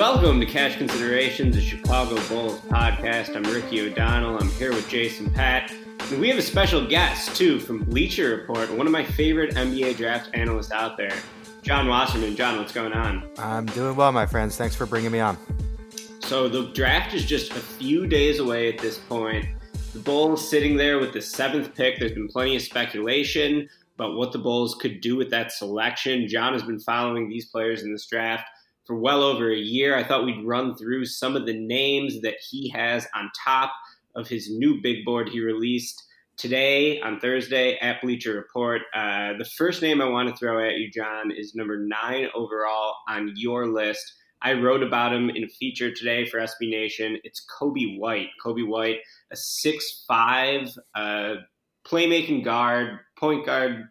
Welcome to Cash Considerations, a Chicago Bulls podcast. I'm Ricky O'Donnell. I'm here with Jason Pat. And we have a special guest, too, from Bleacher Report, one of my favorite NBA draft analysts out there, John Wasserman. John, what's going on? I'm doing well, my friends. Thanks for bringing me on. So the draft is just a few days away at this point. The Bulls sitting there with the seventh pick. There's been plenty of speculation about what the Bulls could do with that selection. John has been following these players in this draft for well over a year. I thought we'd run through some of the names that he has on top of his new big board he released today on Thursday at Bleacher Report. Uh, the first name I want to throw at you, John, is number nine overall on your list. I wrote about him in a feature today for SB Nation. It's Coby White. Coby White, a six-five uh, playmaking guard, point guard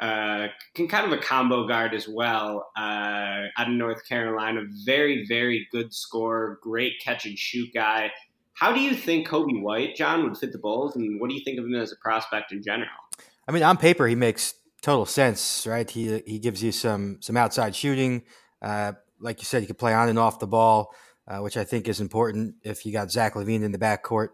uh, can kind of a combo guard as well uh, out of North Carolina. Very, very good scorer, great catch and shoot guy. How do you think Coby White, John, would fit the Bulls, and what do you think of him as a prospect in general? I mean, on paper, he makes total sense, right? He he gives you some some outside shooting. Uh, like you said, he can play on and off the ball, uh, which I think is important if you got Zach LaVine in the backcourt.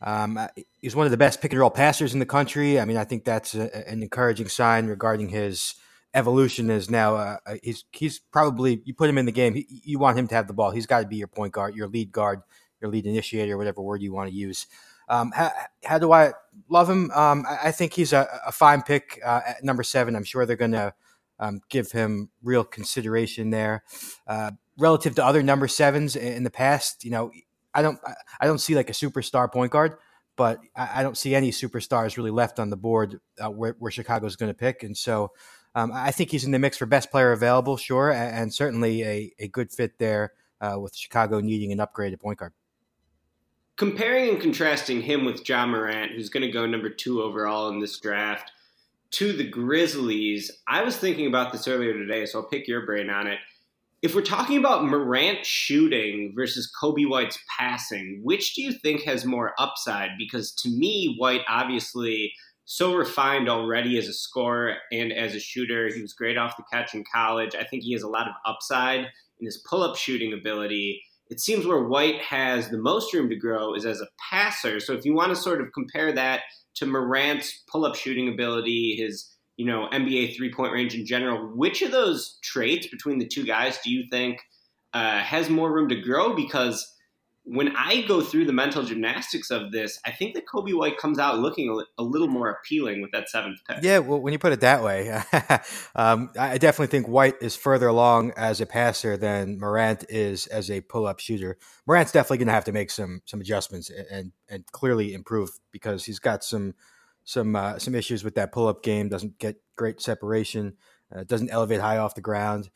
Um, uh, he's one of the best pick and roll passers in the country. I mean, I think that's a, an encouraging sign regarding his evolution. Is now uh, uh, he's he's probably you put him in the game, he, you want him to have the ball. He's got to be your point guard, your lead guard, your lead initiator, whatever word you want to use. Um, how, how, do I love him? Um, I, I, think he's a, a fine pick uh, at number seven. I'm sure they're going to um, give him real consideration there. Uh, relative to other number sevens in the past, you know, I don't I don't see like a superstar point guard, but I, don't see any superstars really left on the board uh, where, where Chicago's going to pick, and so um, I think he's in the mix for best player available, sure, and, and certainly a, a good fit there uh, with Chicago needing an upgraded point guard. Comparing and contrasting him with Ja Morant, who's going to go number two overall in this draft, to the Grizzlies, I was thinking about this earlier today, so I'll pick your brain on it if we're talking about Morant shooting versus Coby White's passing, which do you think has more upside? Because to me, White obviously so refined already as a scorer and as a shooter. He was great off the catch in college. I think he has a lot of upside in his pull up shooting ability. It seems where White has the most room to grow is as a passer. So if you want to sort of compare that to Morant's pull up shooting ability, his you know, NBA three point range in general. Which of those traits between the two guys do you think uh, has more room to grow? Because when I go through the mental gymnastics of this, I think that Coby White comes out looking a, a little more appealing with that seventh pick. Yeah, well, when you put it that way, um, I definitely think White is further along as a passer than Morant is as a pull-up shooter. Morant's definitely going to have to make some some adjustments and and clearly improve because he's got some some uh, some issues with that pull up game. Doesn't get great separation. Uh, doesn't elevate high off the ground.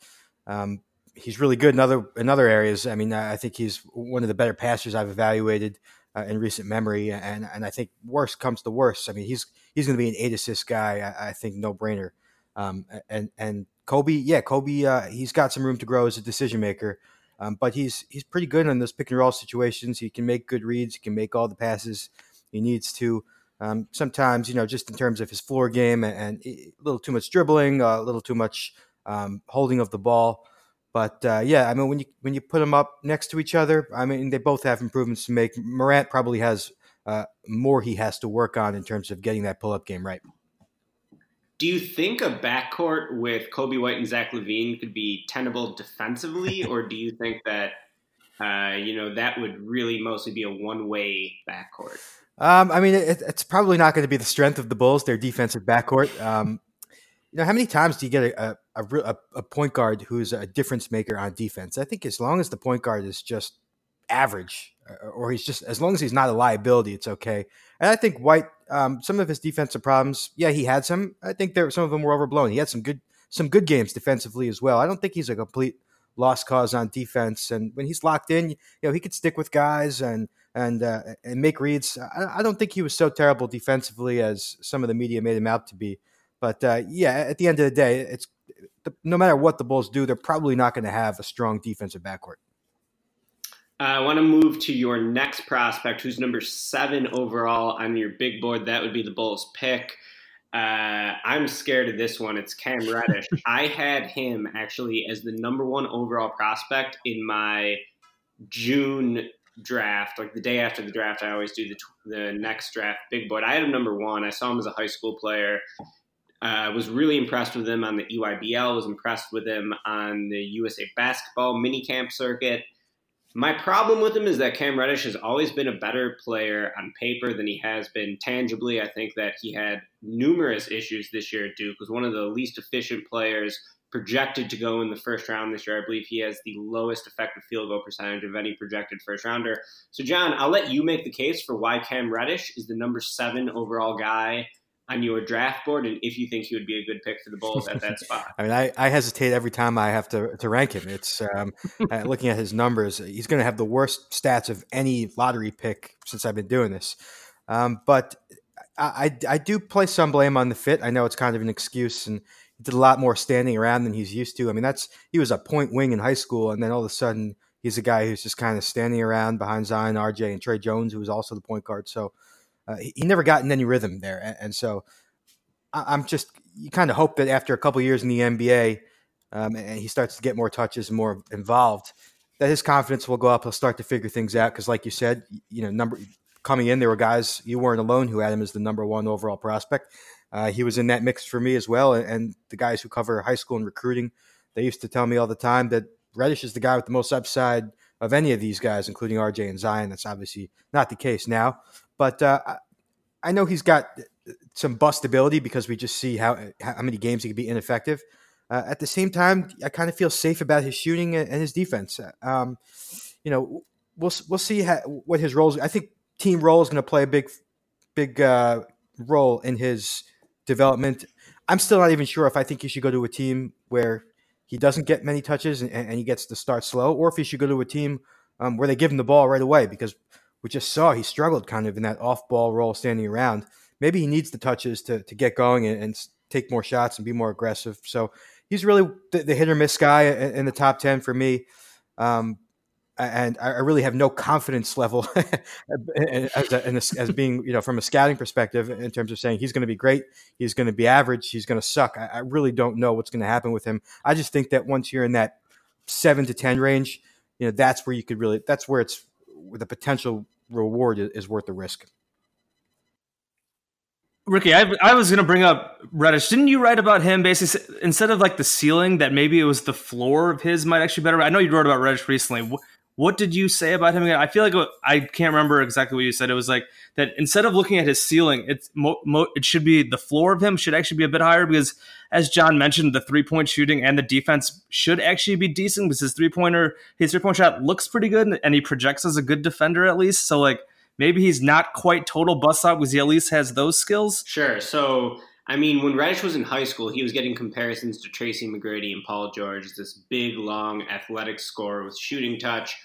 Um, he's really good in other in other areas. I mean, I think he's one of the better passers I've evaluated uh, in recent memory. And and I think worst comes to worst. I mean, he's he's going to be an eight assist guy. I, I think no brainer. Um, and and Coby, yeah, Coby, uh, he's got some room to grow as a decision maker. Um, but he's he's pretty good in those pick and roll situations. He can make good reads. He can make all the passes he needs to. Um, sometimes, you know, just in terms of his floor game and, and a little too much dribbling, a little too much um, holding of the ball. But uh, yeah, I mean, when you when you put them up next to each other, I mean, they both have improvements to make. Morant probably has uh, more he has to work on in terms of getting that pull up game right. Do you think a backcourt with Coby White and Zach LaVine could be tenable defensively, or do you think that uh, you know that would really mostly be a one way backcourt? Um, I mean, it, it's probably not going to be the strength of the Bulls, their defensive backcourt. Um, you know, how many times do you get a, a, a, a, point guard who's a difference maker on defense? I think as long as the point guard is just average, uh, or he's just as long as he's not a liability, it's okay. And I think White, um, some of his defensive problems, yeah, he had some. I think there some of them were overblown. He had some good some good games defensively as well. I don't think he's a complete lost cause on defense. And when he's locked in, you know, he could stick with guys and and uh, and make reads. I, I, don't think he was so terrible defensively as some of the media made him out to be. But uh, yeah, at the end of the day, it's no matter what the Bulls do, they're probably not going to have a strong defensive backcourt. I want to move to your next prospect, who's number seven overall on your big board. That would be the Bulls pick. Uh, I'm scared of this one. It's Cam Reddish. I had him actually as the number one overall prospect in my June draft, like the day after the draft. I always do the the next draft big board. I had him number one. I saw him as a high school player. I uh, was really impressed with him on the EYBL. Was impressed with him on the USA Basketball mini camp circuit. My problem with him is that Cam Reddish has always been a better player on paper than he has been tangibly. I think that he had numerous issues this year at Duke, was one of the least efficient players projected to go in the first round this year. I believe he has the lowest effective field goal percentage of any projected first rounder. So, John, I'll let you make the case for why Cam Reddish is the number seven overall guy on your draft board and if you think he would be a good pick for the Bulls at that spot. I mean, I, I, hesitate every time I have to, to rank him. It's um, uh, looking at his numbers, he's going to have the worst stats of any lottery pick since I've been doing this. Um, but I, I, I do place some blame on the fit. I know it's kind of an excuse, and did a lot more standing around than he's used to. I mean, that's he was a point wing in high school, and then all of a sudden he's a guy who's just kind of standing around behind Zion, RJ, and Tre Jones, who was also the point guard. So uh, he, he, never got in any rhythm there, and, and so I, am just you kind of hope that after a couple years in the NBA, um, and he starts to get more touches and more involved, that his confidence will go up. He'll start to figure things out because, like you said, you know, number coming in, there were guys you weren't alone who had him as the number one overall prospect. Uh, he was in that mix for me as well, and, the guys who cover high school and recruiting, they used to tell me all the time that Reddish is the guy with the most upside of any of these guys, including RJ and Zion. That's obviously not the case now. But uh, I know he's got some bustability because we just see how how many games he can be ineffective. Uh, at the same time, I kind of feel safe about his shooting and his defense. Um, you know, we'll we'll see how, what his roles. I think team role is going to play a big big uh, role in his development. I'm still not even sure if I think he should go to a team where he doesn't get many touches and, and he gets to start slow, or if he should go to a team um, where they give him the ball right away because we just saw he struggled kind of in that off ball role standing around. Maybe he needs the touches to, to get going and, and take more shots and be more aggressive. So he's really the, the hit or miss guy in, in, the top 10 for me. Um, and I really have no confidence level as, a, as, being, you know, from a scouting perspective in terms of saying he's going to be great, he's going to be average, he's going to suck. I, I really don't know what's going to happen with him. I just think that once you're in that seven to 10 range, you know, that's where you could really, that's where it's, the potential reward is worth the risk. Ricky, I, I was going to bring up Reddish. Didn't you write about him basically instead of like the ceiling that maybe it was the floor of his might actually better? I know you wrote about Reddish recently. What, did you say about him again? I feel like I can't remember exactly what you said. It was like that instead of looking at his ceiling, it's mo, mo, it should be the floor of him should actually be a bit higher because, as John mentioned, the three point shooting and the defense should actually be decent because his three pointer his three point shot looks pretty good and he projects as a good defender at least. So like maybe he's not quite total bust out because he at least has those skills. Sure. So, I mean, when Reddish was in high school, he was getting comparisons to Tracy McGrady and Paul George, this big, long, athletic scorer with shooting touch.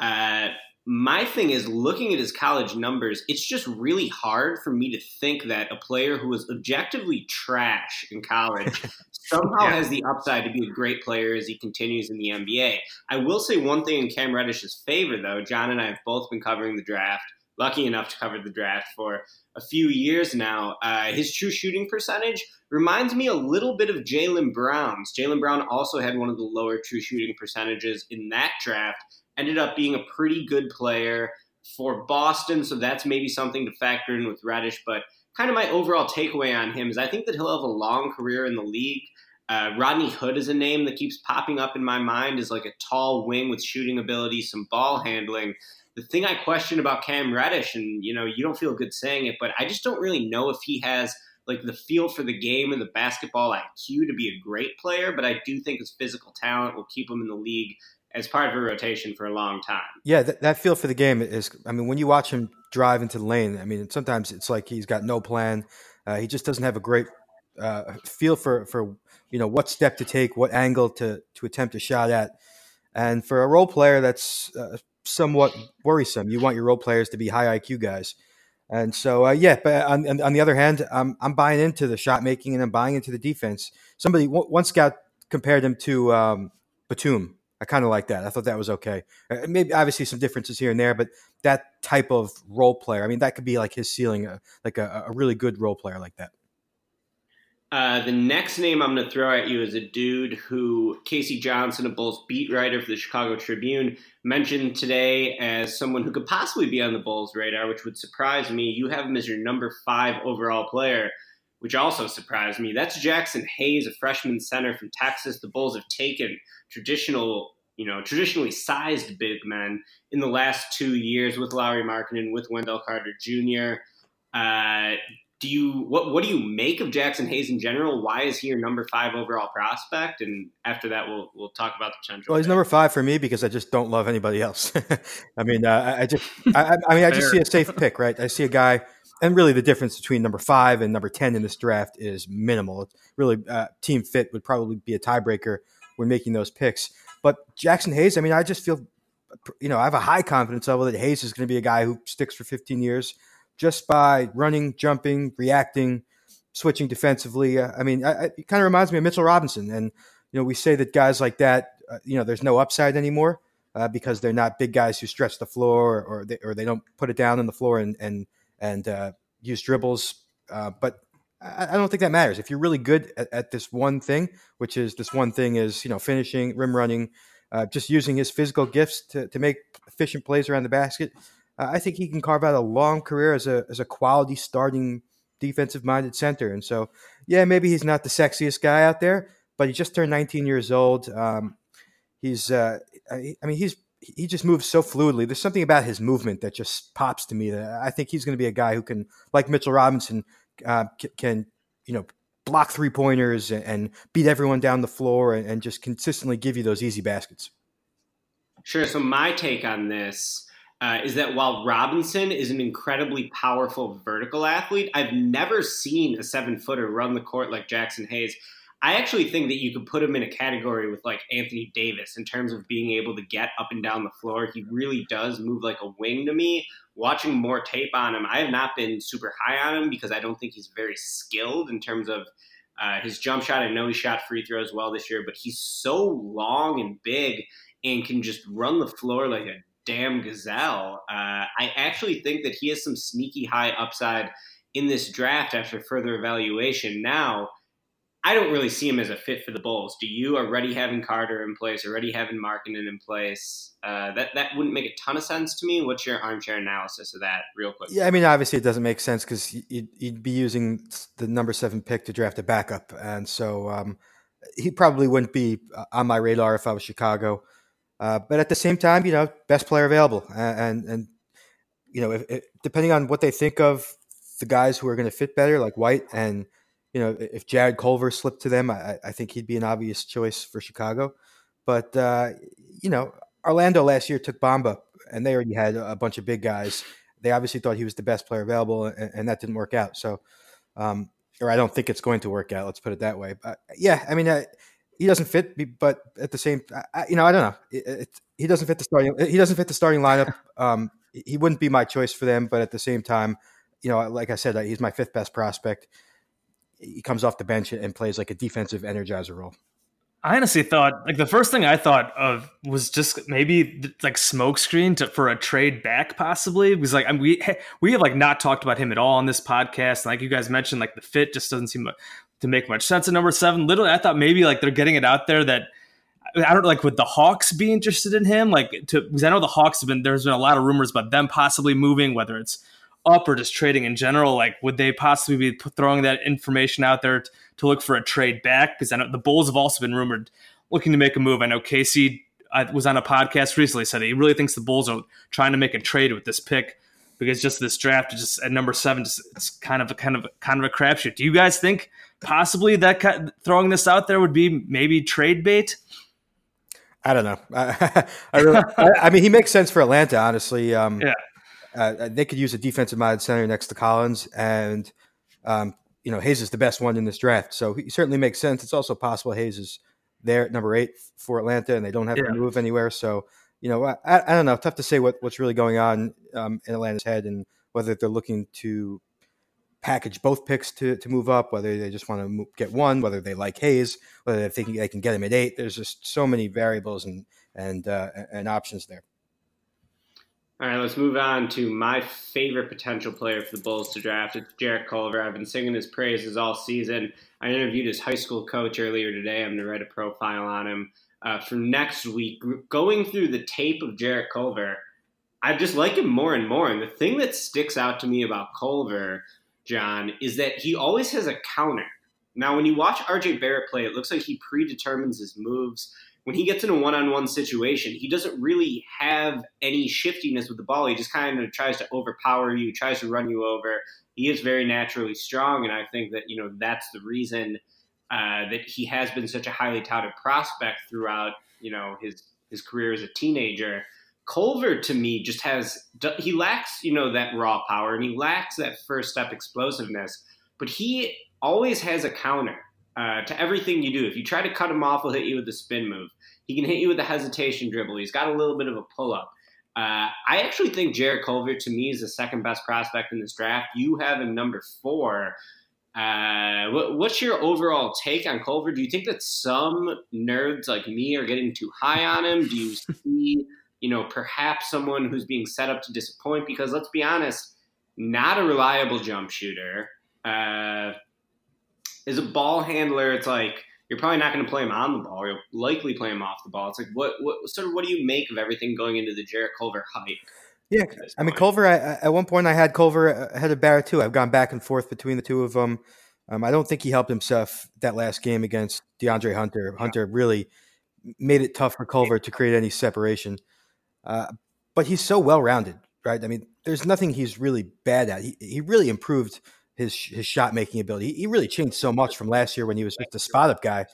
Uh, my thing is looking at his college numbers, it's just really hard for me to think that a player who was objectively trash in college somehow yeah. has the upside to be a great player as he continues in the NBA. I will say one thing in Cam Reddish's favor, though. John and I have both been covering the draft lucky enough to cover the draft for a few years now. Uh, his true shooting percentage reminds me a little bit of Jaylen Brown's. Jaylen Brown also had one of the lower true shooting percentages in that draft. Ended up being a pretty good player for Boston, so that's maybe something to factor in with Reddish. But kind of my overall takeaway on him is I think that he'll have a long career in the league. Uh, Rodney Hood is a name that keeps popping up in my mind as like a tall wing with shooting ability, some ball handling the thing I question about Cam Reddish, and you know, you don't feel good saying it, but I just don't really know if he has like the feel for the game and the basketball IQ to be a great player. But I do think his physical talent will keep him in the league as part of a rotation for a long time. Yeah, that, that feel for the game is. I mean, when you watch him drive into the lane, I mean, sometimes it's like he's got no plan. Uh, he just doesn't have a great uh, feel for for you know what step to take, what angle to to attempt a shot at. And for a role player that's uh, somewhat worrisome. You want your role players to be high IQ guys. And so, uh, yeah, but on, on, the other hand, I'm, I'm buying into the shot making and I'm buying into the defense. Somebody, one scout compared him to um, Batum. I kind of like that. I thought that was okay. Uh, maybe obviously some differences here and there, but that type of role player, I mean, that could be like his ceiling, uh, like a, a really good role player like that. Uh, the next name I'm going to throw at you is a dude who K.C. Johnson, a Bulls beat writer for the Chicago Tribune, mentioned today as someone who could possibly be on the Bulls radar, which would surprise me. You have him as your number five overall player, which also surprised me. That's Jaxson Hayes, a freshman center from Texas. The Bulls have taken traditional, you know, traditionally sized big men in the last two years with Lauri Markkanen, with Wendell Carter Jr. Uh, do you what what do you make of Jaxson Hayes in general? Why is he your number five overall prospect? And after that, we'll we'll talk about the potential. Well, he's number five for me because I just don't love anybody else. I mean, uh, I just I, I mean I just see a safe pick, right? I see a guy, and really the difference between number five and number ten in this draft is minimal. It's really uh, team fit would probably be a tiebreaker when making those picks. But Jaxson Hayes, I mean, I just feel, you know, I have a high confidence level that Hayes is going to be a guy who sticks for 15 years just by running, jumping, reacting, switching defensively. Uh, I mean, I, it kind of reminds me of Mitchell Robinson. And, you know, we say that guys like that, uh, you know, there's no upside anymore uh, because they're not big guys who stretch the floor or, or, they, or they don't put it down on the floor and, and, and uh, use dribbles. Uh, but I, I, don't think that matters. If you're really good at, at, this one thing, which is this one thing is, you know, finishing, rim running, uh, just using his physical gifts to, to make efficient plays around the basket, I think he can carve out a long career as a as a quality starting defensive minded center. And so, yeah, maybe he's not the sexiest guy out there, but he just turned 19 years old. Um, he's, uh, I, I, mean, he's he just moves so fluidly. There's something about his movement that just pops to me. That I think he's going to be a guy who can, like Mitchell Robinson, uh, can, you know block three pointers and, beat everyone down the floor and just consistently give you those easy baskets. Sure. So my take on this uh, is that while Robinson is an incredibly powerful vertical athlete, I've never seen a seven footer run the court like Jaxson Hayes. I actually think that you could put him in a category with like Anthony Davis in terms of being able to get up and down the floor. He really does move like a wing to me. Watching more tape on him, I have not been super high on him because I don't think he's very skilled in terms of uh, his jump shot. I know he shot free throws well this year, but he's so long and big and can just run the floor like a damn gazelle. Uh, I actually think that he has some sneaky high upside in this draft after further evaluation. Now, I don't really see him as a fit for the Bulls. Do you already having Carter in place, already having Markkanen in place? Uh, that that wouldn't make a ton of sense to me. What's your armchair analysis of that, real quick? Yeah, I mean, obviously it doesn't make sense because you'd, you'd, be using the number seven pick to draft a backup, and so um, he probably wouldn't be uh, on my radar if I was Chicago. Uh, but at the same time, you know, best player available, and and, you know, if, if, depending on what they think of the guys who are going to fit better, like White, and you know, if Jarrett Culver slipped to them, I, I think he'd be an obvious choice for Chicago. But uh, you know, Orlando last year took Bamba, and they already had a bunch of big guys. They obviously thought he was the best player available, and, and that didn't work out. So, um, or I don't think it's going to work out. Let's put it that way. But yeah, I mean, I, he doesn't fit, but at the same, I, you know, I don't know. It, it, he doesn't fit the starting. He doesn't fit the starting lineup. Um, he wouldn't be my choice for them, but at the same time, you know, like I said, he's my fifth best prospect. He comes off the bench and plays like a defensive energizer role. I honestly thought like the first thing I thought of was just maybe like smokescreen to for a trade back possibly because like I mean, we we have like not talked about him at all on this podcast. Like you guys mentioned, like the fit just doesn't seem to make much sense at number seven. Literally, I thought maybe like they're getting it out there that I don't like would the Hawks be interested in him? Like to because I know the Hawks have been there's been a lot of rumors about them possibly moving, whether it's up or just trading in general. Like would they possibly be throwing that information out there to, to look for a trade back? Because I know the Bulls have also been rumored looking to make a move. I know K.C. I was on a podcast recently said he really thinks the Bulls are trying to make a trade with this pick because just this draft just at number seven, just, it's kind of a kind of kind of a crapshoot. Do you guys think possibly that kind, throwing this out there would be maybe trade bait? I don't know. I, I, really, I, I mean, he makes sense for Atlanta, honestly. Um, yeah, uh, they could use a defensive minded center next to Collins, and um, you know Hayes is the best one in this draft, so he certainly makes sense. It's also possible Hayes is there at number eight for Atlanta, and they don't have yeah. to move anywhere. So you know, I, I don't know. Tough to say what, what's really going on um, in Atlanta's head and whether they're looking to package both picks to, to move up, whether they just want to get one, whether they like Hayes, whether they think they can get him at eight. There's just so many variables and and uh, and options there. All right, let's move on to my favorite potential player for the Bulls to draft. It's Jarrett Culver. I've been singing his praises all season. I interviewed his high school coach earlier today. I'm going to write a profile on him uh, for next week. Going through the tape of Jarrett Culver, I just like him more and more. And the thing that sticks out to me about Culver, John, is that he always has a counter. Now, when you watch RJ Barrett play, it looks like he predetermines his moves when he gets in a one-on-one situation, he doesn't really have any shiftiness with the ball. He just kind of tries to overpower you, tries to run you over. He is very naturally strong, and I think that you know that's the reason uh, that he has been such a highly touted prospect throughout you know his his career as a teenager. Culver to me just has he lacks you know that raw power and he lacks that first step explosiveness, but he always has a counter uh, to everything you do. If you try to cut him off, he'll hit you with a spin move. He can hit you with a hesitation dribble. He's got a little bit of a pull up. Uh, I actually think Jarrett Culver to me is the second best prospect in this draft. You have him number four. Uh, what, what's your overall take on Culver? Do you think that some nerds like me are getting too high on him? Do you see, you know, perhaps someone who's being set up to disappoint? Because let's be honest, not a reliable jump shooter. Uh, is a ball handler. It's like you're probably not going to play him on the ball. You'll likely play him off the ball. It's like what what sort of what do you make of everything going into the Jarrett Culver hype? Yeah, I mean Culver. I, at one point, I had Culver ahead of Barrett too. I've gone back and forth between the two of them. Um, I don't think he helped himself that last game against DeAndre Hunter. Hunter really made it tough for Culver to create any separation. Uh, but he's so well rounded, right? I mean, there's nothing he's really bad at. He, he really improved his his shot making ability. He really changed so much from last year when he was just a spot up guy.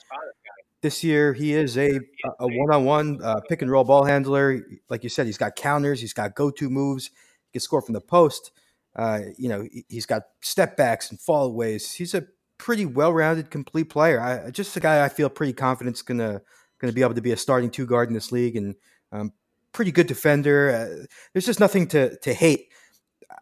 This year he is a a one on one pick and roll ball handler. Like you said, he's got counters, he's got go to moves, he can score from the post. Uh, you know, he's got step backs and fallaways. He's a pretty well rounded, complete player. I, just a guy I feel pretty confident is gonna gonna be able to be a starting two guard in this league and um, pretty good defender. Uh, there's just nothing to to hate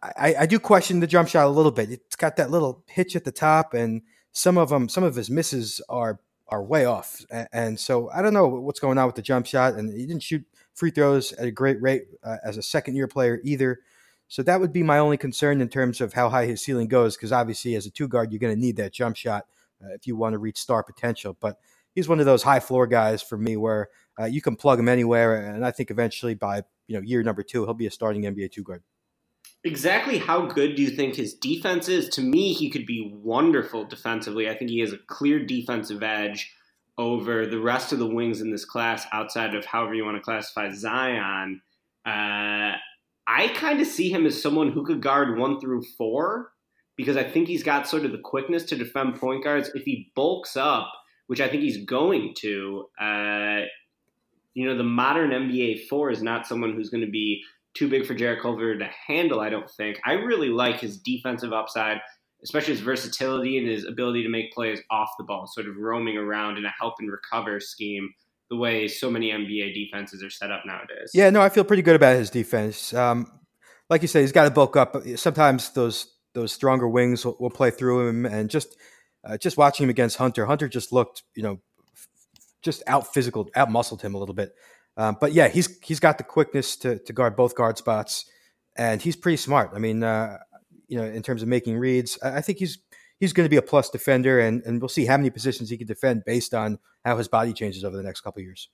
I, I do question the jump shot a little bit. It's got that little hitch at the top, and some of them, some of his misses are are way off. And, and so I don't know what's going on with the jump shot. And he didn't shoot free throws at a great rate uh, as a second year player either. So that would be my only concern in terms of how high his ceiling goes, because obviously as a two guard, you're going to need that jump shot uh, if you want to reach star potential. But he's one of those high floor guys for me where uh, you can plug him anywhere, and I think eventually by you know year number two, he'll be a starting NBA two guard. Exactly how good do you think his defense is? To me, he could be wonderful defensively. I think he has a clear defensive edge over the rest of the wings in this class, outside of however you want to classify Zion. Uh, I kind of see him as someone who could guard one through four because I think he's got sort of the quickness to defend point guards. If he bulks up, which I think he's going to, uh, you know, the modern NBA four is not someone who's going to be too big for Jarrett Culver to handle, I don't think. I really like his defensive upside, especially his versatility and his ability to make plays off the ball, sort of roaming around in a help and recover scheme, the way so many NBA defenses are set up nowadays. Yeah, no, I feel pretty good about his defense. Um, like you said, he's got to bulk up. Sometimes those those stronger wings will, will play through him, and just uh, just watching him against Hunter, Hunter just looked, you know, just out physical, out muscled him a little bit. Um, but yeah, he's he's got the quickness to, to guard both guard spots, and he's pretty smart. I mean, uh, you know, in terms of making reads, I, I think he's he's going to be a plus defender, and and we'll see how many positions he can defend based on how his body changes over the next couple years.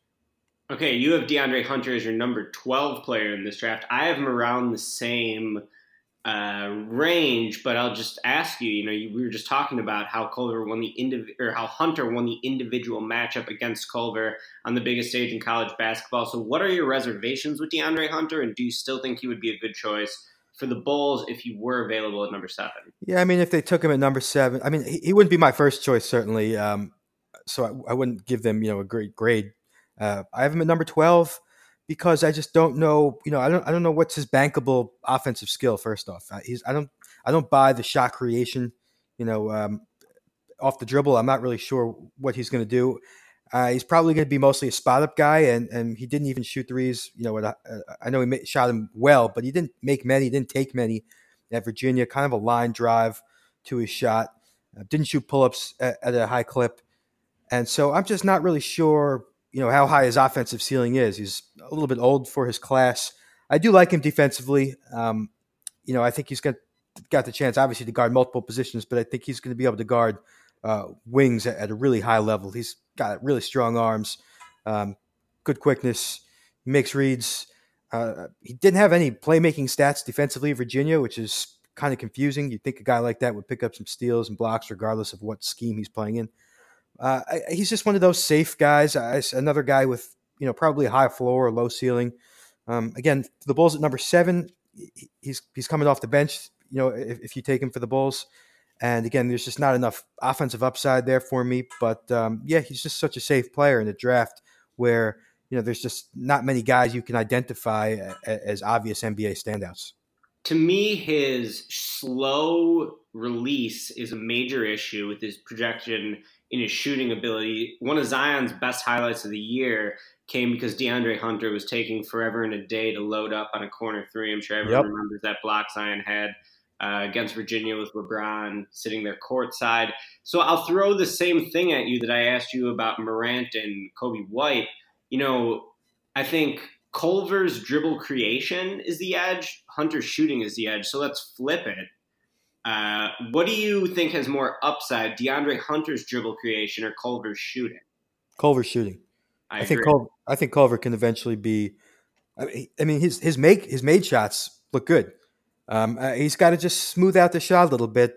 Okay, you have DeAndre Hunter as your number twelve player in this draft. I have him around the same uh, range, but I'll just ask you. You know, you, we were just talking about how Culver won the indiv- or how Hunter won the individual matchup against Culver on the biggest stage in college basketball. So, what are your reservations with DeAndre Hunter, and do you still think he would be a good choice for the Bulls if he were available at number seven? Yeah, I mean, if they took him at number seven, I mean, he, he wouldn't be my first choice certainly. Um, so I, I, wouldn't give them, you know, a great grade. Uh, I have him at number twelve because I just don't know. You know, I don't I don't know what's his bankable offensive skill. First off, he's I don't I don't buy the shot creation. You know, um, off the dribble, I'm not really sure what he's going to do. Uh, he's probably going to be mostly a spot up guy, and and he didn't even shoot threes. You know, uh, I know he made, shot him well, but he didn't make many. Didn't take many at Virginia. Kind of a line drive to his shot. Uh, didn't shoot pull ups at, at a high clip, and so I'm just not really sure you know how high his offensive ceiling is. He's a little bit old for his class. I do like him defensively. Um, you know, I think he's got got the chance, obviously, to guard multiple positions, but I think he's going to be able to guard uh, wings at, at, a really high level. He's got really strong arms, um, good quickness. Makes reads. Uh, he didn't have any playmaking stats defensively, Virginia, which is kind of confusing. You'd think a guy like that would pick up some steals and blocks regardless of what scheme he's playing in. Uh, he's just one of those safe guys. another guy with you know probably a high floor or low ceiling. Um, again, the Bulls at number seven, he's he's coming off the bench. You know, if, if, you take him for the Bulls, and again, there's just not enough offensive upside there for me. But um, yeah, he's just such a safe player in the draft where you know there's just not many guys you can identify as obvious NBA standouts to me, his slow release is a major issue with his projection in his shooting ability. One of Zion's best highlights of the year came because DeAndre Hunter was taking forever and a day to load up on a corner three. I'm sure everyone yep. remembers that block Zion had uh, against Virginia with LeBron sitting there courtside. So I'll throw the same thing at you that I asked you about Morant and Coby White. You know, I think Culver's dribble creation is the edge, Hunter's shooting is the edge. So let's flip it. Uh, what do you think has more upside, DeAndre Hunter's dribble creation or Culver's shooting? Culver's shooting. I, I think Culver, I think Culver can eventually be. I mean, I mean his his make his made shots look good. Um, uh, he's got to just smooth out the shot a little bit.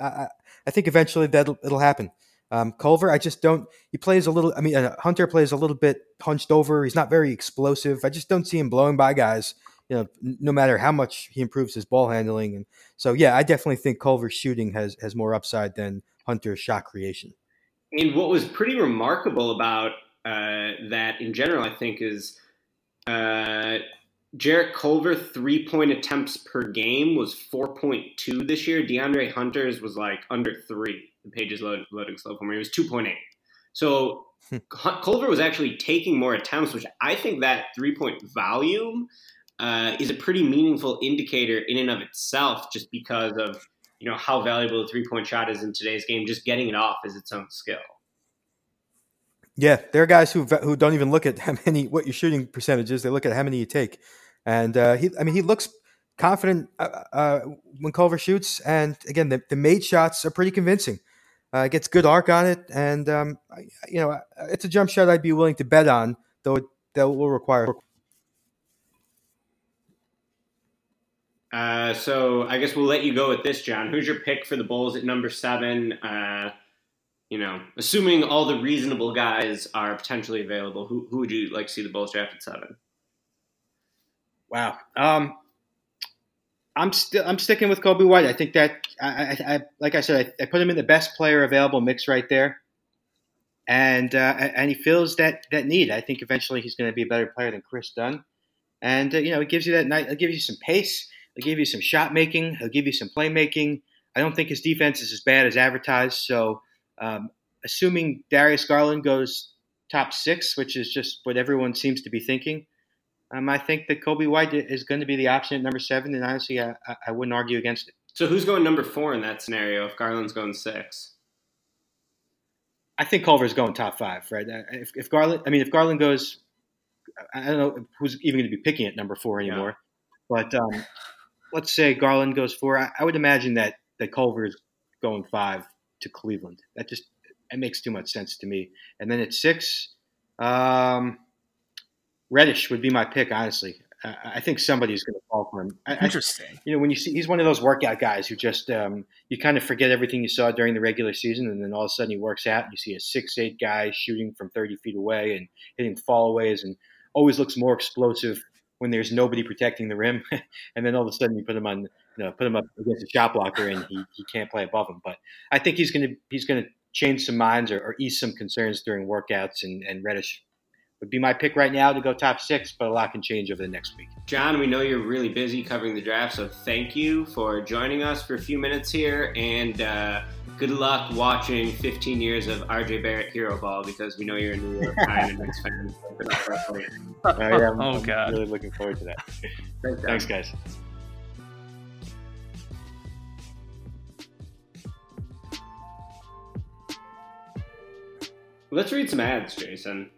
I, I think eventually that it'll happen. Um, Culver, I just don't. He plays a little. I mean, uh, Hunter plays a little bit hunched over. He's not very explosive. I just don't see him blowing by guys. You know, no matter how much he improves his ball handling, and so yeah, I definitely think Culver's shooting has has more upside than Hunter's shot creation. And what was pretty remarkable about uh, that, in general, I think, is uh, Jarrett Culver three point attempts per game was four point two this year. DeAndre Hunter's was like under three the page is load, loading slow for me. It was 2.8. So hmm. Culver was actually taking more attempts, which I think that three point volume uh, is a pretty meaningful indicator in and of itself, just because of you know how valuable the three point shot is in today's game. Just getting it off is its own skill. Yeah, there are guys who who don't even look at how many what your shooting percentage is. They look at how many you take, and uh, he. I mean, he looks confident uh, uh, when Culver shoots, and again, the, the made shots are pretty convincing. Uh, gets good arc on it, and um, you know it's a jump shot I'd be willing to bet on, though it, that will require. Uh, so I guess we'll let you go with this, John. Who's your pick for the Bulls at number seven? Uh, you know, assuming all the reasonable guys are potentially available, who who would you like to see the Bulls draft at seven? Wow. Um, I'm still I'm sticking with Coby White. I think that I, I, I like I said I, I, put him in the best player available mix right there, and uh, and he feels that that need. I think eventually he's going to be a better player than Kris Dunn, and uh, you know it gives you that night. It'll give you some pace. It'll give you some shot making. It'll give you some playmaking. I don't think his defense is as bad as advertised. So, um, assuming Darius Garland goes top six, which is just what everyone seems to be thinking, um, I think that Coby White is going to be the option at number seven, and honestly, I, I wouldn't argue against it. So who's going number four in that scenario if Garland's going six? I think Culver's going top five, right? Uh, if, if Garland, I mean, if Garland goes, I don't know who's even going to be picking at number four anymore. Yeah. But um, let's say Garland goes four. I, I, would imagine that that Culver's going five to Cleveland. That just it makes too much sense to me. And then at six, um, Reddish would be my pick, honestly. Uh, I think somebody's going to fall for him. I, Interesting. I, you know, when you see he's one of those workout guys who just um, you kind of forget everything you saw during the regular season, and then all of a sudden he works out, and you see a six eight guy shooting from thirty feet away and hitting fallaways, and always looks more explosive when there's nobody protecting the rim, and then all of a sudden you put him on, you know, put him up against a shot blocker, and he, he can't play above him. But I think he's going to he's going to change some minds or, or ease some concerns during workouts, and, and Reddish would be my pick right now to go top six, but a lot can change over the next week. John, we know you're really busy covering the draft, so thank you for joining us for a few minutes here, and uh, good luck watching 15 years of RJ Barrett hero ball because we know you're a New York Knicks fan. I am, oh, I'm God. really looking forward to that. Thanks, Thanks guys. Let's read some ads, Jason.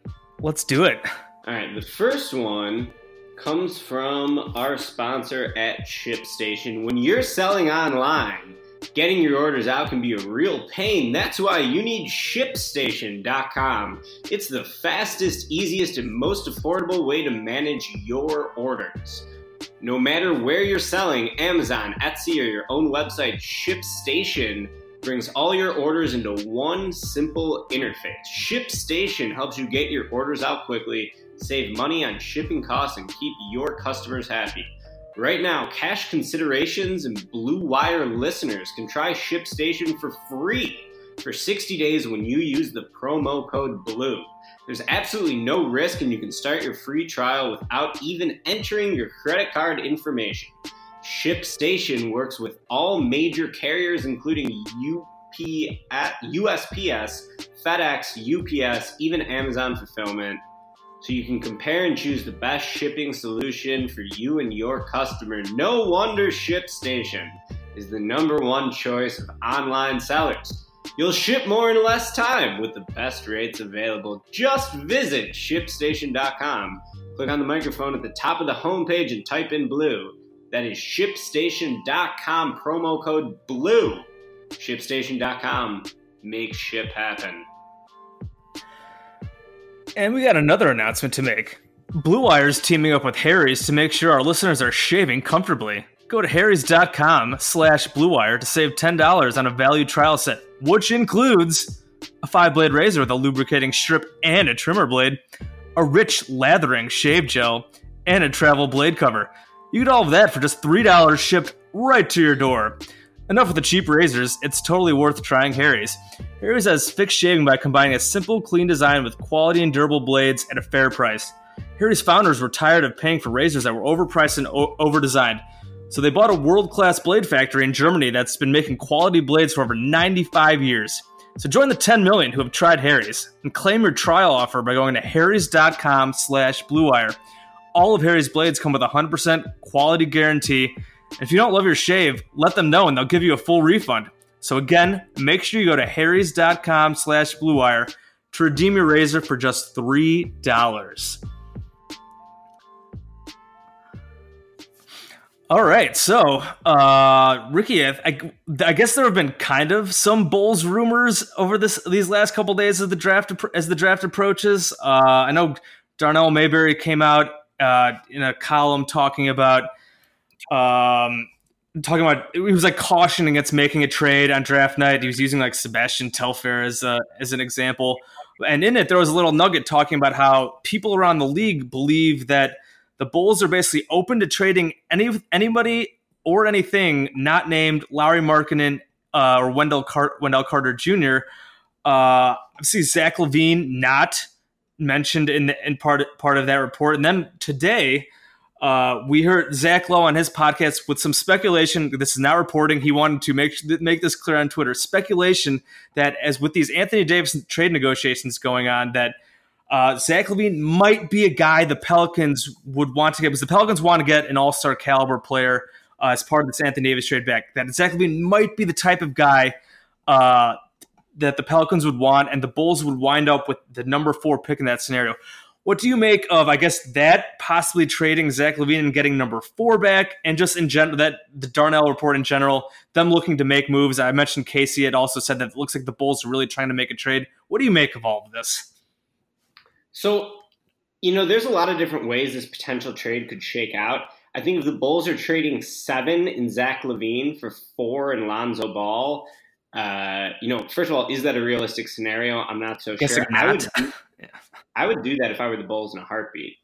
Let's do it. All right, the first one comes from our sponsor at ShipStation. When you're selling online, getting your orders out can be a real pain. That's why you need ShipStation.com. It's the fastest, easiest, and most affordable way to manage your orders. No matter where you're selling, Amazon, Etsy, or your own website, ShipStation brings all your orders into one simple interface. ShipStation helps you get your orders out quickly, save money on shipping costs, and keep your customers happy. Right now, cash considerations and Blue Wire listeners can try ShipStation for free for 60 days when you use the promo code BLUE. There's absolutely no risk, and you can start your free trial without even entering your credit card information. ShipStation works with all major carriers, including USPS, FedEx, UPS, even Amazon Fulfillment, so you can compare and choose the best shipping solution for you and your customer. No wonder ShipStation is the number one choice of online sellers. You'll ship more in less time with the best rates available. Just visit shipstation.com. Click on the microphone at the top of the homepage and type in blue. That is shipstation.com, promo code BLUE. Shipstation.com. Make ship happen. And we got another announcement to make. Blue Wire's teaming up with Harry's to make sure our listeners are shaving comfortably. Go to harrys.com slash bluewire to save $10 on a value trial set, which includes a five-blade razor with a lubricating strip and a trimmer blade, a rich lathering shave gel, and a travel blade cover. You get all of that for just $3 shipped right to your door. Enough with the cheap razors, it's totally worth trying Harry's. Harry's has fixed shaving by combining a simple, clean design with quality and durable blades at a fair price. Harry's founders were tired of paying for razors that were overpriced and o- overdesigned, so they bought a world class blade factory in Germany that's been making quality blades for over 95 years. So join the 10 million who have tried Harry's and claim your trial offer by going to harrys.com slash bluewire. All of Harry's blades come with a 100% quality guarantee if you don't love your shave, let them know and they'll give you a full refund. So again, make sure you go to harrys.com slash bluewire to redeem your razor for just $3. All right, so uh, Ricky, I, I, guess there have been kind of some Bulls rumors over this these last couple days as the draft as the draft approaches. Uh, I know Darnell Mayberry came out uh, in a column talking about um, talking about he was like cautioning against making a trade on draft night. He was using like Sebastian Telfair as a, as an example, and in it there was a little nugget talking about how people around the league believe that the Bulls are basically open to trading any anybody or anything not named Lauri Markkanen uh, or Wendell, Car- Wendell Carter Jr. Uh, see Zach LaVine not mentioned in the, in part part of that report, and then today uh, we heard Zach Lowe on his podcast with some speculation. This is not reporting. He wanted to make make this clear on Twitter. Speculation that as with these Anthony Davis trade negotiations going on, that uh, Zach LaVine might be a guy the Pelicans would want to get because the Pelicans want to get an All Star caliber player uh, as part of this Anthony Davis trade back. That Zach LaVine might be the type of guy uh, that the Pelicans would want, and the Bulls would wind up with the number four pick in that scenario. What do you make of, I guess, that possibly trading Zach LaVine and getting number four back, and just in general, that the Darnell report in general, them looking to make moves? I mentioned K.C. had also said that it looks like the Bulls are really trying to make a trade. What do you make of all of this? So, you know, there's a lot of different ways this potential trade could shake out. I think if the Bulls are trading seven in Zach Levine for four in Lonzo Ball, uh, you know, first of all, is that a realistic scenario? I'm not so Guess sure. I would, yeah. I would do that if I were the Bulls in a heartbeat.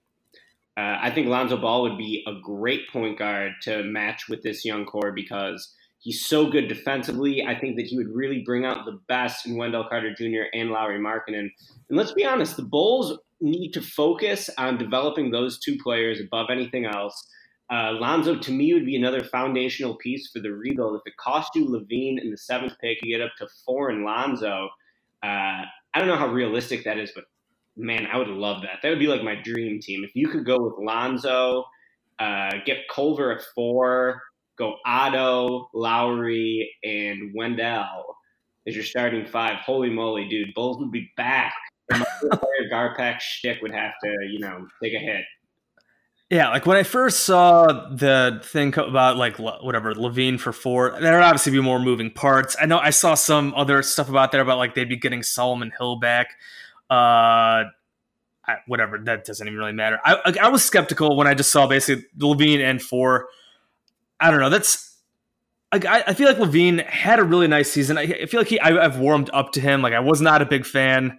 Uh, I think Lonzo Ball would be a great point guard to match with this young core because he's so good defensively. I think that he would really bring out the best in Wendell Carter Jr. and Lauri Markkanen. And let's be honest, the Bulls need to focus on developing those two players above anything else. Uh, Lonzo, to me, would be another foundational piece for the rebuild. If it cost you LaVine in the seventh pick, you get up to four in Lonzo. Uh, I don't know how realistic that is, but man, I would love that. That would be like my dream team. If you could go with Lonzo, uh, get Culver at four, go Otto, Lauri, and Wendell as your starting five. Holy moly, dude! Bulls would be back. my player Garpax shtick would have to, you know, take a hit. Yeah, like when I first saw the thing about like whatever LaVine for four, there would obviously be more moving parts. I know I saw some other stuff about there about like they'd be getting Solomon Hill back. Uh, whatever that doesn't even really matter. I I was skeptical when I just saw basically LaVine and four. I don't know. That's I, I feel like LaVine had a really nice season. I, I feel like he I, I've warmed up to him. Like I was not a big fan.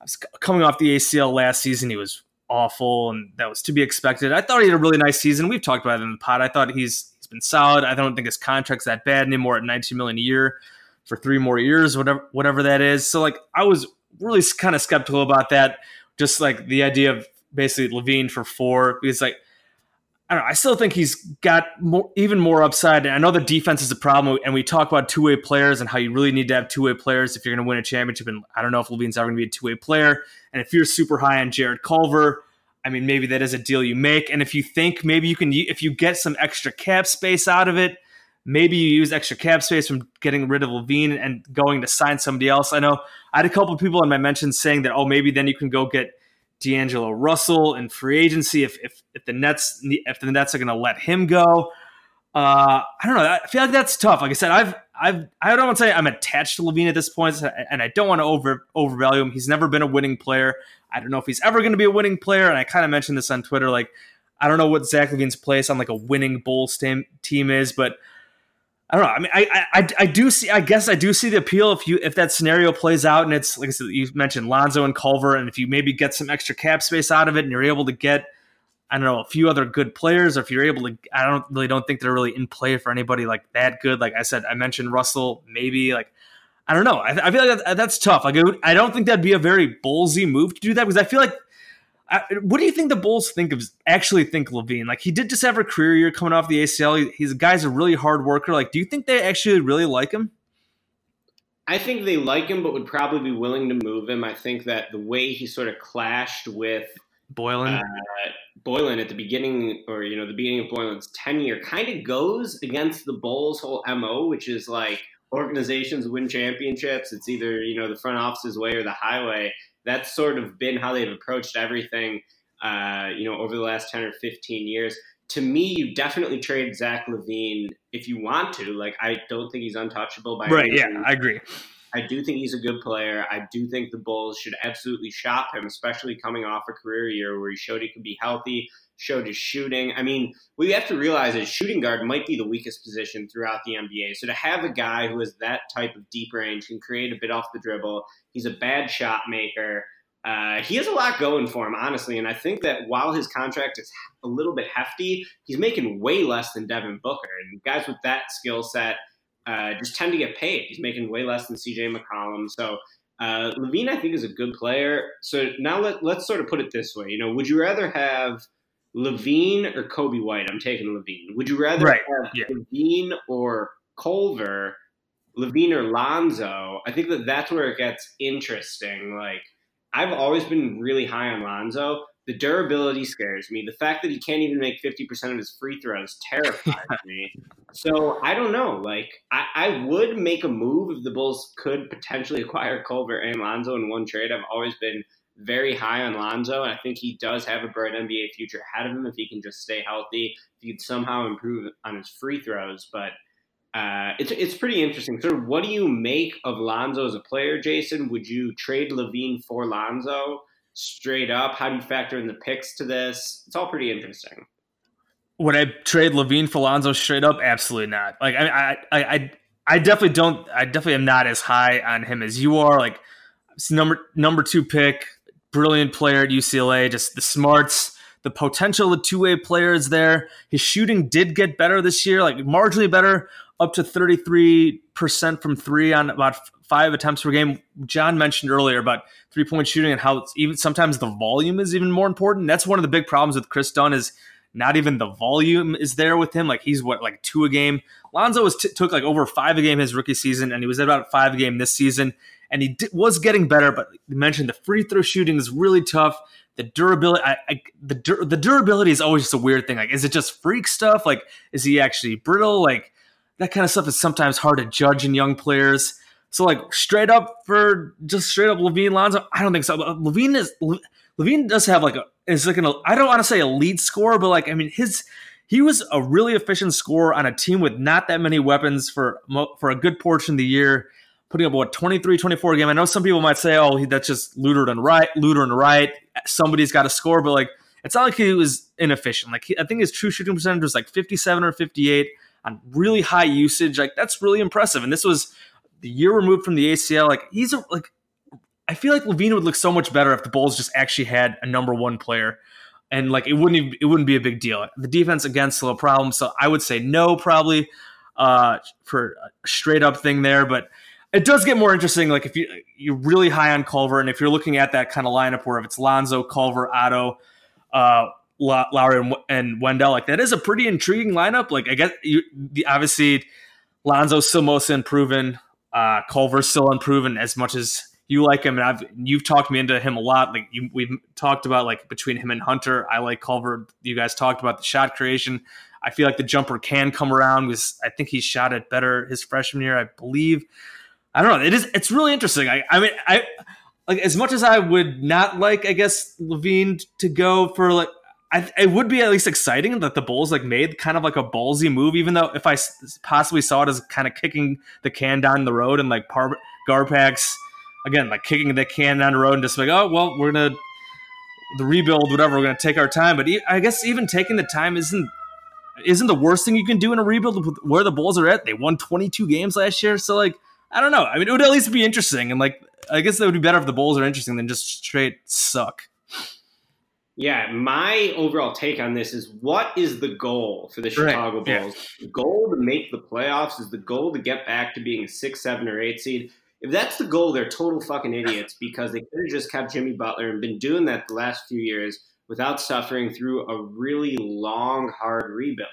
I was coming off the ACL last season. He was awful, and that was to be expected. I thought he had a really nice season. We've talked about it in the pod. I thought he's he's been solid. I don't think his contract's that bad anymore at 19 million a year for three more years, whatever whatever that is. So like I was really kind of skeptical about that. Just like the idea of basically LaVine for four, because like I don't know. I still think he's got more, even more upside. And I know the defense is a problem, and we talk about two way players and how you really need to have two way players if you're going to win a championship. And I don't know if LaVine's ever going to be a two way player. And if you're super high on Jarrett Culver, I mean, maybe that is a deal you make. And if you think maybe you can, if you get some extra cap space out of it, maybe you use extra cap space from getting rid of LaVine and going to sign somebody else. I know I had a couple people in my mentions saying that, oh, maybe then you can go get D'Angelo Russell in free agency if if, if the Nets if the Nets are going to let him go. Uh, I don't know. I feel like that's tough. Like I said, I've I've I don't want to say I'm attached to LaVine at this point, and I don't want to over overvalue him. He's never been a winning player. I don't know if he's ever going to be a winning player. And I kind of mentioned this on Twitter. Like I don't know what Zach LaVine's place on like a winning Bulls team team is, but I don't know. I mean, I, I I do see. I guess I do see the appeal if you if that scenario plays out and it's like I said, you mentioned Lonzo and Culver, and if you maybe get some extra cap space out of it, and you're able to get I don't know a few other good players, or if you're able to, I don't really don't think they're really in play for anybody like that good. Like I said, I mentioned Russell, maybe like I don't know. I, I feel like that, that's tough. Like I don't think that'd be a very ballsy move to do that because I feel like what do you think the Bulls think of actually think LaVine? Like he did just have a career year coming off the ACL. He, he's a guy's a really hard worker. Like, do you think they actually really like him? I think they like him, but would probably be willing to move him. I think that the way he sort of clashed with Boylen, uh, Boylen at the beginning, or you know, the beginning of Boylen's tenure, kind of goes against the Bulls' whole mo, which is like organizations win championships. It's either you know the front office's way or the highway that's sort of been how they've approached everything, uh, you know, over the last 10 or 15 years. To me, you definitely trade Zach LaVine if you want to. Like, I don't think he's untouchable by right. Yeah, I agree. I do think he's a good player. I do think the Bulls should absolutely shop him, especially coming off a career year where he showed he could be healthy, showed his shooting. I mean, we have to realize is shooting guard might be the weakest position throughout the NBA. So to have a guy who has that type of deep range, can create a bit off the dribble, he's a bad shot maker. Uh, he has a lot going for him, honestly, and I think that while his contract is a little bit hefty, he's making way less than Devin Booker. And guys with that skill set uh, just tend to get paid. He's making way less than CJ McCollum. So uh, LaVine, I think, is a good player. So now let, let's sort of put it this way. You know, would you rather have LaVine or Coby White? I'm taking LaVine. Would you rather right. have yeah. LaVine or Culver? LaVine or Lonzo? I think that that's where it gets interesting. Like, I've always been really high on Lonzo. The durability scares me. The fact that he can't even make 50% of his free throws terrifies me. So I don't know. Like, I, I, would make a move if the Bulls could potentially acquire Culver and Lonzo in one trade. I've always been very high on Lonzo, and I think he does have a bright NBA future ahead of him if he can just stay healthy, if he could somehow improve on his free throws. But uh, it's it's pretty interesting. Sort of, what do you make of Lonzo as a player, Jason? Would you trade LaVine for Lonzo straight up? How do you factor in the picks to this? It's all pretty interesting. Would I trade LaVine for Lonzo straight up? Absolutely not. Like I I I I definitely don't. I definitely am not as high on him as you are. Like number number two pick, brilliant player at UCLA. Just the smarts, the potential The two way player is there. His shooting did get better this year, like marginally better up to 33% from three on about five attempts per game. John mentioned earlier about three point shooting and how even sometimes the volume is even more important. That's one of the big problems with Kris Dunn is not even the volume is there with him. Like he's what like two a game. Lonzo was t- took like over five a game his rookie season, and he was at about five a game this season. And he was getting better, but you mentioned the free throw shooting is really tough. The durability, I, I, the dur- the durability is always just a weird thing. Like, is it just freak stuff? Like, is he actually brittle? Like, that kind of stuff is sometimes hard to judge in young players. So like straight up for just straight up LaVine Lonzo, I don't think so. LaVine is LaVine does have like a is like an I don't want to say a lead score, but like I mean his he was a really efficient scorer on a team with not that many weapons for for a good portion of the year putting up what 23 24 game i know some people might say oh he, that's just Luter and right Luter and right somebody's got to score but like it's not like he was inefficient like he, i think his true shooting percentage was like 57 or 58 on really high usage like that's really impressive. And this was the year removed from the acl like he's a, like i feel like LaVine would look so much better if the bulls just actually had a number one player. And like it wouldn't even, it wouldn't be a big deal. The defense again still a problem. So i would say no probably uh for a straight up thing there. But it does get more interesting. Like if you you're really high on Culver, and if you're looking at that kind of lineup where if it's Lonzo, Culver, Otto, uh, Lauri, and, and, Wendell, like that is a pretty intriguing lineup. Like I guess you the, obviously Lonzo still most unproven, uh, Culver's still unproven as much as you like him, and I've you've talked me into him a lot. Like you, we've talked about like between him and Hunter, I like Culver. You guys talked about the shot creation. I feel like the jumper can come around because I think he shot it better his freshman year, I believe. I don't know. It is. It's really interesting. I, I mean, I like as much as I would not like, I guess LaVine to go for like. I, it would be at least exciting that the Bulls like made kind of like a ballsy move, even though if I possibly saw it as kind of kicking the can down the road and like Par- Garpax again like kicking the can down the road and just like oh well we're gonna the rebuild whatever we're gonna take our time, but I guess even taking the time isn't isn't the worst thing you can do in a rebuild where the Bulls are at. They won 22 games last year, so like I don't know. I mean, it would at least be interesting, and like I guess that would be better if the Bulls are interesting than just straight suck. Yeah, my overall take on this is what is the goal for the Chicago right. Bulls? Yeah. The goal to make the playoffs is the goal to get back to being a six, seven, or eight seed. If that's the goal, they're total fucking idiots because they could have just kept Jimmy Butler and been doing that the last few years without suffering through a really long, hard rebuild.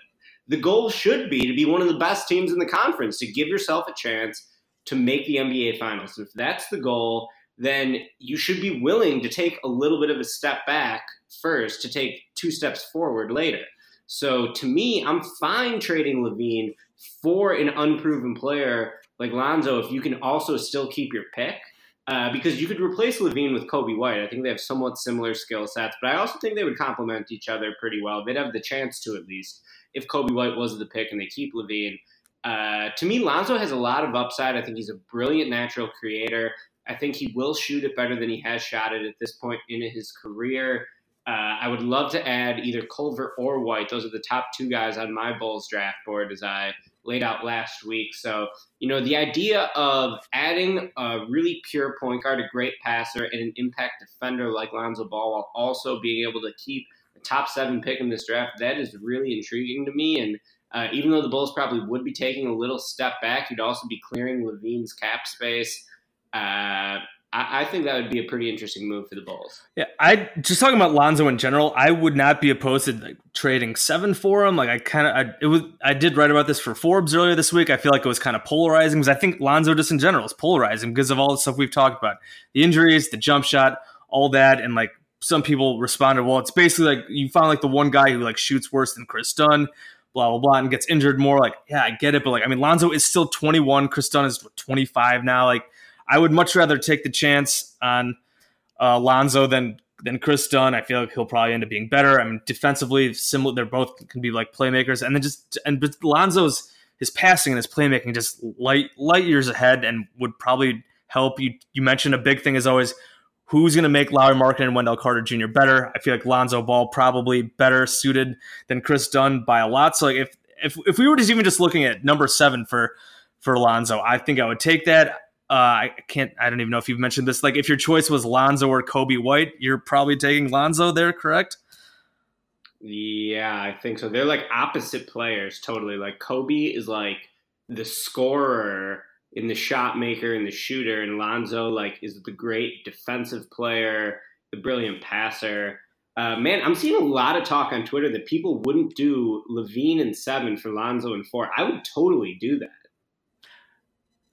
The goal should be to be one of the best teams in the conference, to give yourself a chance to make the NBA Finals. If that's the goal, then you should be willing to take a little bit of a step back first to take two steps forward later. So to me, I'm fine trading LaVine for an unproven player like Lonzo if you can also still keep your pick. Uh, because you could replace LaVine with Coby White. I think they have somewhat similar skill sets, but I also think they would complement each other pretty well. They'd have the chance to at least if Coby White was the pick and they keep LaVine. Uh, to me, Lonzo has a lot of upside. I think he's a brilliant natural creator. I think he will shoot it better than he has shot it at this point in his career. Uh, I would love to add either Culver or White. Those are the top two guys on my Bulls draft board as I laid out last week. So, you know, the idea of adding a really pure point guard, a great passer, and an impact defender like Lonzo Ball while also being able to keep a top seven pick in this draft, that is really intriguing to me. And uh, even though the Bulls probably would be taking a little step back, you'd also be clearing LaVine's cap space. Uh, I, I, think that would be a pretty interesting move for the Bulls. Yeah, I just talking about Lonzo in general. I would not be opposed to like, trading seven for him. Like I kind of, I, it was, I did write about this for Forbes earlier this week. I feel like it was kind of polarizing because I think Lonzo just in general is polarizing because of all the stuff we've talked about, the injuries, the jump shot, all that, and like some people responded, well, it's basically like you found like the one guy who like shoots worse than Kris Dunn blah blah blah, and gets injured more. Like, yeah, I get it, but like, I mean, Lonzo is still 21. Kris Dunn is 25 now. Like, I would much rather take the chance on uh, Lonzo than than Kris Dunn. I feel like he'll probably end up being better. I mean, defensively, similar. They're both can be like playmakers, and then just and but Lonzo's his passing and his playmaking just light light years ahead, and would probably help. You you mentioned a big thing is always who's going to make Lauri Markkanen and Wendell Carter Jr. better. I feel like Lonzo Ball probably better suited than Kris Dunn by a lot. So like if if if we were just even just looking at number seven for for Lonzo, I think I would take that. Uh, I can't. I don't even know if you've mentioned this. Like, if your choice was Lonzo or Coby White, you're probably taking Lonzo there, correct? Yeah, I think so. They're like opposite players, totally. Like Coby is like the scorer in the shot maker and the shooter, and Lonzo like is the great defensive player, the brilliant passer. Uh, man, I'm seeing a lot of talk on Twitter that people wouldn't do LaVine and seven for Lonzo and four. I would totally do that.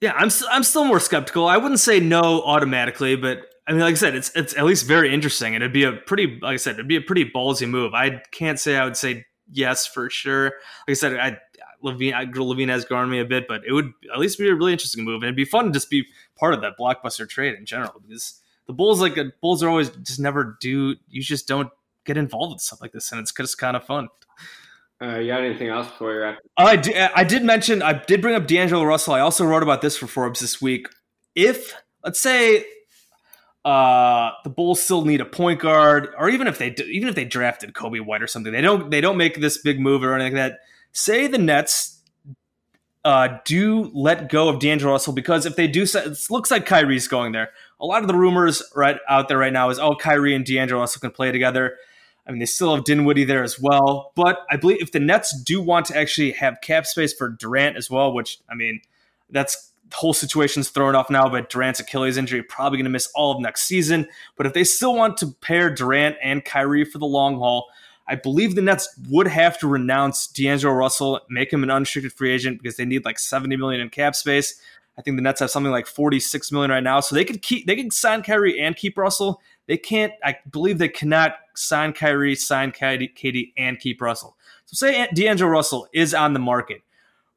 Yeah, I'm I'm still more skeptical. I wouldn't say no automatically, but I mean, like I said, it's it's at least very interesting, and it'd be a pretty, like I said, it'd be a pretty ballsy move. I can't say I would say yes for sure. Like I said, I LaVine, LaVine has garnered me a bit, but it would at least be a really interesting move, and it'd be fun to just be part of that blockbuster trade in general because the Bulls like the Bulls are always just never do. You just don't get involved with stuff like this, and it's just kind of fun. Uh, you got anything else before you wrap? I did, I did mention I did bring up D'Angelo Russell. I also wrote about this for Forbes this week. If let's say uh, the Bulls still need a point guard, or even if they do, even if they drafted Coby White or something, they don't they don't make this big move or anything like that. Say the Nets uh, do let go of D'Angelo Russell because if they do, it looks like Kyrie's going there. A lot of the rumors right out there right now is oh Kyrie and D'Angelo Russell can play together. I mean, they still have Dinwiddie there as well. But I believe if the Nets do want to actually have cap space for Durant as well, which I mean, that's the whole situation's thrown off now, but Durant's Achilles injury probably going to miss all of next season. But if they still want to pair Durant and Kyrie for the long haul, I believe the Nets would have to renounce D'Angelo Russell, make him an unrestricted free agent because they need like 70 million in cap space. I think the Nets have something like 46 million right now, so they could keep they could sign Kyrie and keep Russell. They can't. I believe they cannot sign Kyrie, sign Katie, and keep Russell. So say D'Angelo Russell is on the market.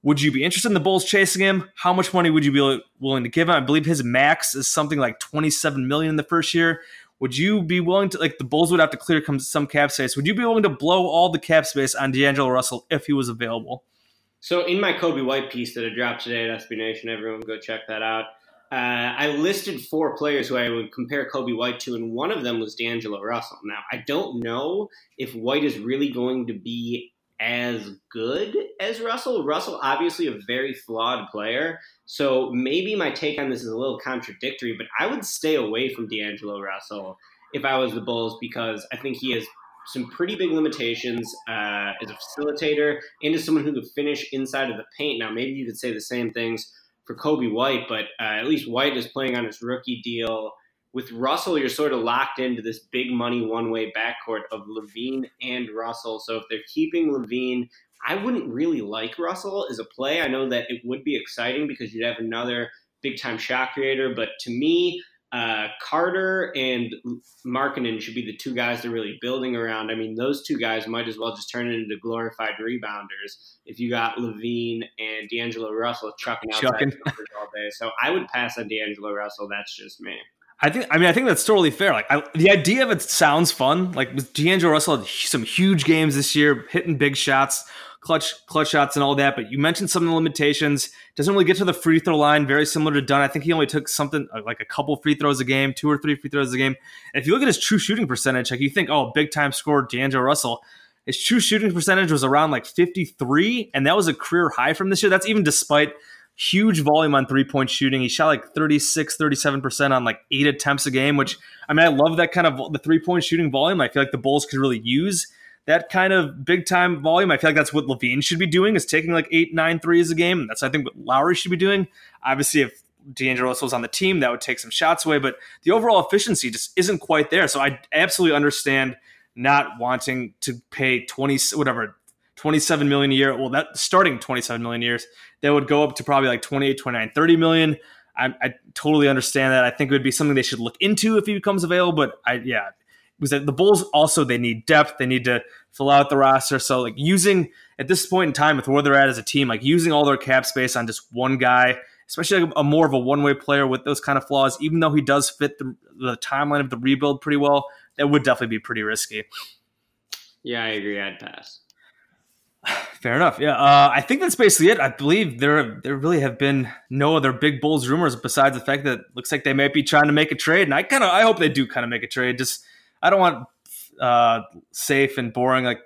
Would you be interested in the Bulls chasing him? How much money would you be willing to give him? I believe his max is something like 27 million in the first year. Would you be willing to like the Bulls would have to clear some cap space? Would you be willing to blow all the cap space on D'Angelo Russell if he was available? So in my Coby White piece that I dropped today at SB Nation, everyone go check that out. Uh, I listed four players who I would compare Coby White to, and one of them was D'Angelo Russell. Now I don't know if White is really going to be as good as Russell. Russell, obviously, a very flawed player. So maybe my take on this is a little contradictory, but I would stay away from D'Angelo Russell if I was the Bulls because I think he has some pretty big limitations uh, as a facilitator and as someone who could finish inside of the paint. Now, maybe you could say the same things for Coby White, but uh, at least White is playing on his rookie deal with Russell, you're sort of locked into this big money one way backcourt of LaVine and Russell. So if they're keeping LaVine, I wouldn't really like Russell as a play. I know that it would be exciting because you'd have another big time shot creator, but to me, uh, Carter and Markkanen should be the two guys they're really building around. I mean, those two guys might as well just turn into glorified rebounders if you got LaVine and D'Angelo Russell chucking out all day. So I would pass on D'Angelo Russell. That's just me. I think. I mean, I think that's totally fair. Like I, the idea of it sounds fun. Like D'Angelo Russell had some huge games this year, hitting big shots, clutch clutch shots, and all that. But you mentioned some of the limitations. Doesn't really get to the free throw line. Very similar to Dunn. I think he only took something uh, like a couple free throws a game, two or three free throws a game. And if you look at his true shooting percentage, like you think, oh, big time scorer D'Angelo Russell. His true shooting percentage was around like 53, and that was a career high from this year. That's even despite huge volume on three point shooting. He shot like 36, 37% on like eight attempts a game, which I mean, I love that kind of the three point shooting volume. I feel like the Bulls could really use that kind of big time volume. I feel like that's what LaVine should be doing is taking like eight, nine threes a game. That's I think what Lauri should be doing. Obviously, if D'Angelo Russell was on the team, that would take some shots away, but the overall efficiency just isn't quite there. So I absolutely understand not wanting to pay 20 whatever 27 million a year. Well, that starting 27 million years, that would go up to probably like 28, 29, 30 million. I, I totally understand that. I think it would be something they should look into if he becomes available. But I, yeah, was that the Bulls also they need depth. They need to fill out the roster. So like using at this point in time with where they're at as a team, like using all their cap space on just one guy, especially a, a more of a one way player with those kind of flaws, even though he does fit the, the timeline of the rebuild pretty well, that would definitely be pretty risky. Yeah, I agree. I'd pass. Fair enough. Yeah, uh, I think that's basically it. I believe there there really have been no other big Bulls rumors besides the fact that looks like they might be trying to make a trade, and I kind of I hope they do kind of make a trade. Just I don't want uh, safe and boring. Like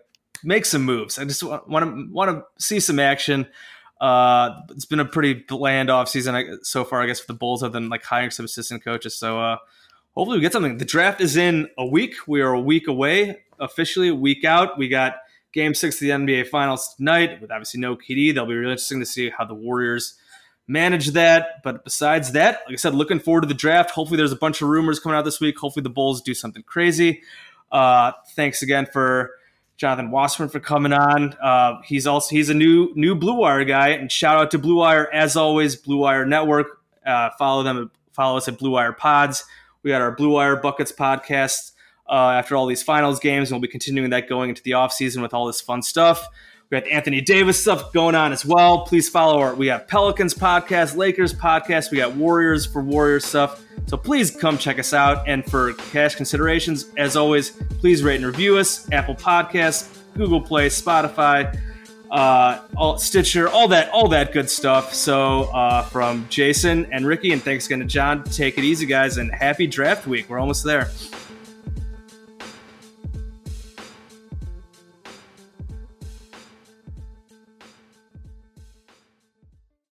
make some moves. I just want to want to see some action. Uh, it's been a pretty bland off season so far, I guess, for the Bulls, other than like hiring some assistant coaches. So uh, hopefully we get something. The draft is in a week. We are a week away officially, a week out. We got Game six of the NBA Finals tonight, with obviously no KD. That'll be really interesting to see how the Warriors manage that. But besides that, like I said, looking forward to the draft. Hopefully, there's a bunch of rumors coming out this week. Hopefully, the Bulls do something crazy. Uh, thanks again for Jonathan Wasserman for coming on. Uh, he's also he's a new new Blue Wire guy, and shout out to Blue Wire as always. Blue Wire Network. Uh, follow them. Follow us at Blue Wire Pods. We got our Blue Wire Buckets podcast uh, after all these finals games, and we'll be continuing that going into the offseason with all this fun stuff. We got Anthony Davis stuff going on as well. Please follow our. We have Pelicans podcast, Lakers podcast. We got Warriors for Warriors stuff. So please come check us out. And for cash considerations, as always, please rate and review us. Apple Podcasts, Google Play, Spotify, uh, all, Stitcher, all that, all that good stuff. So uh, from Jason and Ricky, and thanks again to John. Take it easy, guys, and happy draft week. We're almost there.